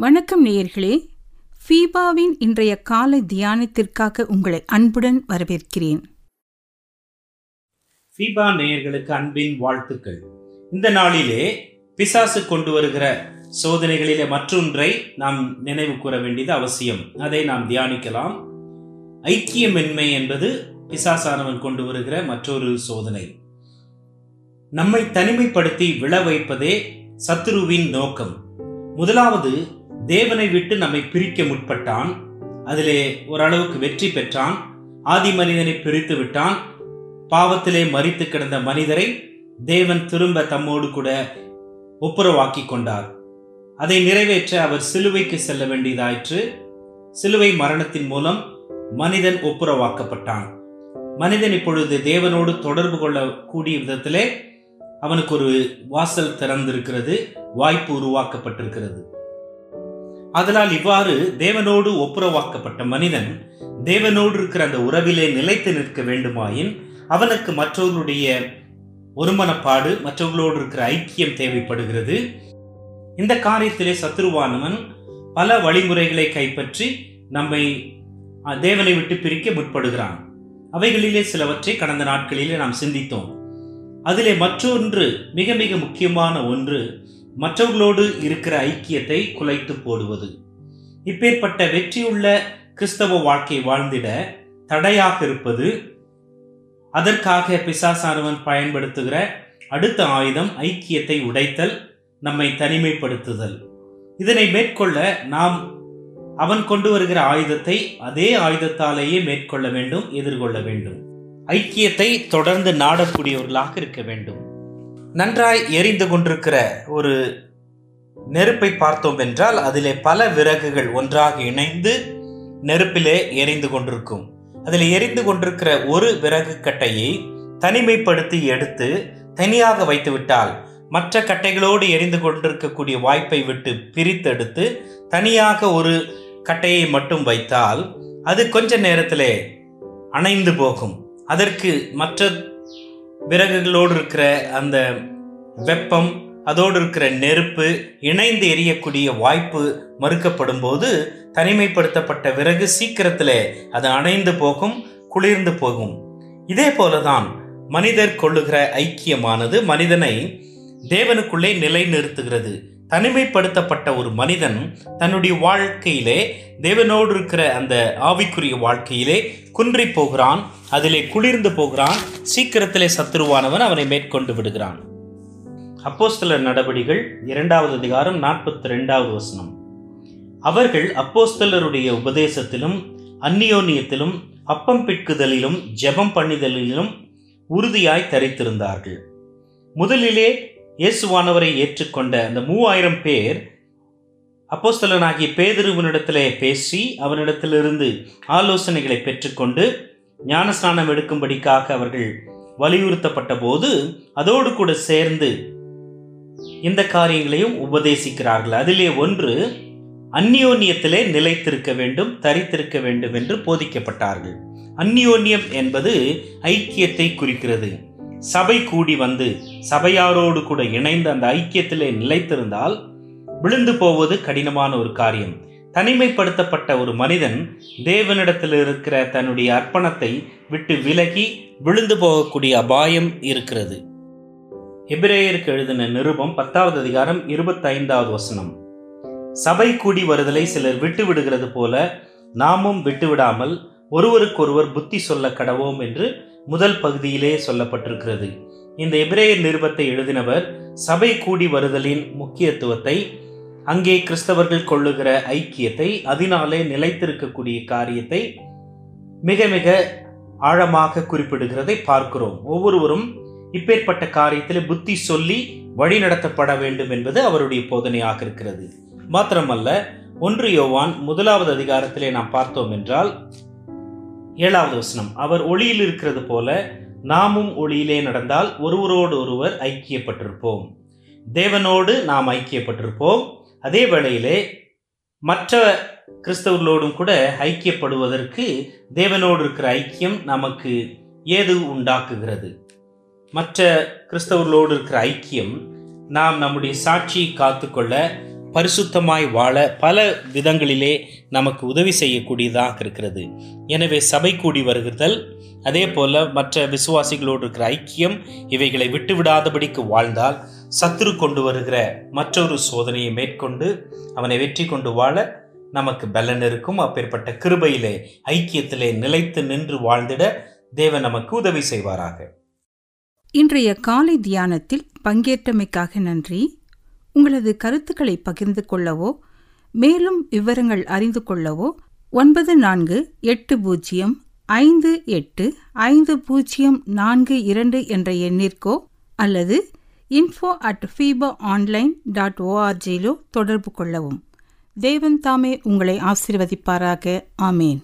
வணக்கம் நேயர்களே. ஃபீபாவின் இன்றைய காலை தியானத்திற்காக உங்களை அன்புடன் வரவேற்கிறேன். ஃபீபா நேயர்களுக்கு அன்பின் வாழ்த்துக்கள். இந்த நாளிலே பிசாசு கொண்டு வருகிற சோதனைகளிலே மற்றொன்றை நாம் நினைவு கூற வேண்டியது அவசியம். அதை நாம் தியானிக்கலாம். ஐக்கியமின்மை என்பது பிசாசானவன் கொண்டு வருகிற மற்றொரு சோதனை. நம்மை தனிமைப்படுத்தி விழ வைப்பதே சத்துருவின் நோக்கம். முதலாவது தேவனை விட்டு நம்மை பிரிக்க முற்பட்டான். அதிலே ஓரளவுக்கு வெற்றி பெற்றான். ஆதி மனிதனை பிரித்து விட்டான். பாவத்திலே மறித்து கிடந்த மனிதரை தேவன் திரும்ப தம்மோடு கூட ஒப்புரவாக்கி கொண்டார். அதை நிறைவேற்ற அவர் சிலுவைக்கு செல்ல வேண்டியதாயிற்று. சிலுவை மரணத்தின் மூலம் மனிதன் ஒப்புரவாக்கப்பட்டான். மனிதன் இப்பொழுது தேவனோடு தொடர்பு கொள்ளக்கூடிய விதத்திலே அவனுக்கு ஒரு வாசல் திறந்திருக்கிறது. வாய்ப்பு உருவாக்கப்பட்டிருக்கிறது. அதனால் இவ்வாறு தேவனோடு ஒப்புரவாக்கப்பட்ட மனிதன் தேவனோடு இருக்கிற அந்த உறவிலே நிலைத்து நிற்க வேண்டுமாயின் அவனுக்கு மற்றவர்களுடைய ஒருமனப்பாடு மற்றவர்களோடு இருக்கிற ஐக்கியம் தேவைப்படுகிறது. இந்த காரியத்திலே சத்துருவானவன் பல வழிமுறைகளை கைப்பற்றி நம்மை தேவனை விட்டு பிரிக்க முற்படுகிறான். அவைகளிலே சிலவற்றை கடந்த நாட்களிலே நாம் சிந்தித்தோம். அதிலே மற்றொன்று மிக மிக முக்கியமான ஒன்று மற்றவர்களோடு இருக்கிற ஐக்கியத்தை குலைத்து போடுவது. இப்பேற்பட்ட வெற்றியுள்ள கிறிஸ்தவ வாழ்க்கை வாழ்ந்திட தடையாக இருப்பது அதற்காக பிசாசானவன் பயன்படுத்துகிற அடுத்த ஆயுதம் ஐக்கியத்தை உடைத்தல் நம்மை தனிமைப்படுத்துதல். இதனை மேற்கொள்ள நாம் அவன் கொண்டு வருகிற ஆயுதத்தை அதே ஆயுதத்தாலேயே மேற்கொள்ள வேண்டும் எதிர்கொள்ள வேண்டும். ஐக்கியத்தை தொடர்ந்து நாடக்கூடியவர்களாக இருக்க வேண்டும். நன்றாய் எரிந்து கொண்டிருக்கிற ஒரு நெருப்பை பார்த்தோம் என்றால் அதிலே பல விறகுகள் ஒன்றாக இணைந்து நெருப்பிலே எரிந்து கொண்டிருக்கும். அதில் எரிந்து கொண்டிருக்கிற ஒரு விறகு கட்டையை தனிமைப்படுத்தி எடுத்து தனியாக வைத்துவிட்டால் மற்ற கட்டைகளோடு எரிந்து கொண்டிருக்கக்கூடிய வாய்ப்பை விட்டு பிரித்தெடுத்து தனியாக ஒரு கட்டையை மட்டும் வைத்தால் அது கொஞ்ச நேரத்திலே அணைந்து போகும். அதற்கு மற்ற விறகுகளோடு இருக்கிற அந்த வெப்பம் அதோடு இருக்கிற நெருப்பு இணைந்து எரியக்கூடிய வாய்ப்பு மறுக்கப்படும் போது தனிமைப்படுத்தப்பட்ட விறகு சீக்கிரத்தில் அது அணைந்து போகும் குளிர்ந்து போகும். இதே போலதான் மனிதர் கொள்ளுகிற ஐக்கியமானது மனிதனை தேவனுக்குள்ளே நிலைநிறுத்துகிறது. தனிமைப்படுத்தப்பட்ட ஒரு மனிதன் தன்னுடைய வாழ்க்கையிலே தேவனோடு இருக்கிற அந்த ஆவிக்குரிய வாழ்க்கையிலே குன்றி போகிறான் அதிலே குளிர்ந்து போகிறான் சீக்கிரத்திலே சத்துருவானவன் அவனை மேற்கொண்டு விடுகிறான். அப்போஸ்தலர் நடபடிகள் இரண்டாவது அதிகாரம் நாற்பத்தி ரெண்டாவது வசனம். அவர்கள் அப்போஸ்தலருடைய உபதேசத்திலும் அந்நியோன்யத்திலும் அப்பம் பிட்குதலிலும் ஜெபம் பண்ணிதலிலும் உறுதியாய் தரித்திருந்தார்கள். முதலிலே இயேசுவானவரை ஏற்றுக்கொண்ட அந்த மூவாயிரம் பேர் அப்போஸ்தலனாகிய பேதிருவனிடத்திலே பேசி அவனிடத்திலிருந்து ஆலோசனைகளை பெற்றுக்கொண்டு ஞானஸ்நானம் எடுக்கும்படிக்காக அவர்கள் வலியுறுத்தப்பட்ட போது அதோடு கூட சேர்ந்து இந்த காரியங்களையும் உபதேசிக்கிறார்கள். அதிலே ஒன்று அந்நியோன்யத்திலே நிலைத்திருக்க வேண்டும் தரித்திருக்க வேண்டும் என்று போதிக்கப்பட்டார்கள். அந்நியோன்யம் என்பது ஐக்கியத்தை குறிக்கிறது. சபை கூடி வந்து சபையாரோடு கூட இணைந்து அந்த ஐக்கியத்திலே நிலைத்திருந்தால் விழுந்து போவது கடினமான ஒரு காரியம். தனிமைப்படுத்தப்பட்ட ஒரு மனிதன் தேவனிடத்தில் இருக்கிற தன்னுடைய அர்ப்பணத்தை விட்டு விலகி விழுந்து போகக்கூடிய அபாயம் இருக்கிறது. எபிரேயருக்கு எழுதின நிருபம் பத்தாவது அதிகாரம் இருபத்தைந்தாவது வசனம். சபை கூடி வருதலை சிலர் விட்டு விடுகிறது போல நாமும் விட்டுவிடாமல் ஒருவருக்கொருவர் புத்தி சொல்ல கடவோம் என்று முதல் பகுதியிலே சொல்லப்பட்டிருக்கிறது. இந்த எபிரேயர் நிருபத்தை எழுதினவர் சபை கூடி வருதலின் முக்கியத்துவத்தை அங்கே கிறிஸ்தவர்கள் கொள்ளுகிற ஐக்கியத்தை அதனாலே நிலைத்திருக்கக்கூடிய காரியத்தை மிக மிக ஆழமாக குறிப்பிடுகிறதை பார்க்கிறோம். ஒவ்வொருவரும் இப்பேற்பட்ட காரியத்தில் புத்தி சொல்லி வழி நடத்தப்பட வேண்டும் என்பது அவருடைய போதனையாக இருக்கிறது. மாத்திரமல்ல ஒன்று யோவான் முதலாவது அதிகாரத்திலே நாம் பார்த்தோம் என்றால் ஏழாவது வசனம் அவர் ஒளியில் இருக்கிறது போல நாமும் ஒளியிலே நடந்தால் ஒருவரோடு ஒருவர் ஐக்கியப்பட்டிருப்போம். தேவனோடு நாம் ஐக்கியப்பட்டிருப்போம். அதே வேளையிலே மற்ற கிறிஸ்தவர்களோடும் கூட ஐக்கியப்படுவதற்கு தேவனோடு இருக்கிற ஐக்கியம் நமக்கு ஏது உண்டாக்குகிறது? மற்ற கிறிஸ்தவர்களோடு இருக்கிற ஐக்கியம் நாம் நம்முடைய சாட்சியை காத்துக்கொள்ள பரிசுத்தமாய் வாழ பல விதங்களிலே நமக்கு உதவி செய்யக்கூடியதாக இருக்கிறது. எனவே சபை கூடி வருகிறதல் அதே போல மற்ற விசுவாசிகளோடு இருக்கிற ஐக்கியம் இவைகளை விட்டுவிடாதபடிக்கு வாழ்ந்தால் சத்துரு கொண்டு வருகிற மற்றொரு சோதனையை மேற்கொண்டு அவனை வெற்றி கொண்டு வாழ நமக்கு பலன் இருக்கும். அப்பேற்பட்ட கிருபையிலே ஐக்கியத்திலே நிலைத்து நின்று வாழ்ந்திட தேவன் நமக்கு உதவி செய்வாராக. இன்றைய காலை தியானத்தில் பங்கேற்றமைக்காக நன்றி. உங்களது கருத்துக்களை பகிர்ந்து கொள்ளவோ மேலும் விவரங்கள் அறிந்து கொள்ளவோ ஒன்பது நான்கு எட்டு பூஜ்ஜியம் ஐந்து எட்டு ஐந்து பூஜ்ஜியம் நான்கு இரண்டு என்ற எண்ணிற்கோ அல்லது info at FIFA online dot ஓஆர்ஜியிலோ தொடர்பு கொள்ளவும். தேவன் தாமே உங்களை ஆசிர்வதிப்பாராக. ஆமேன்.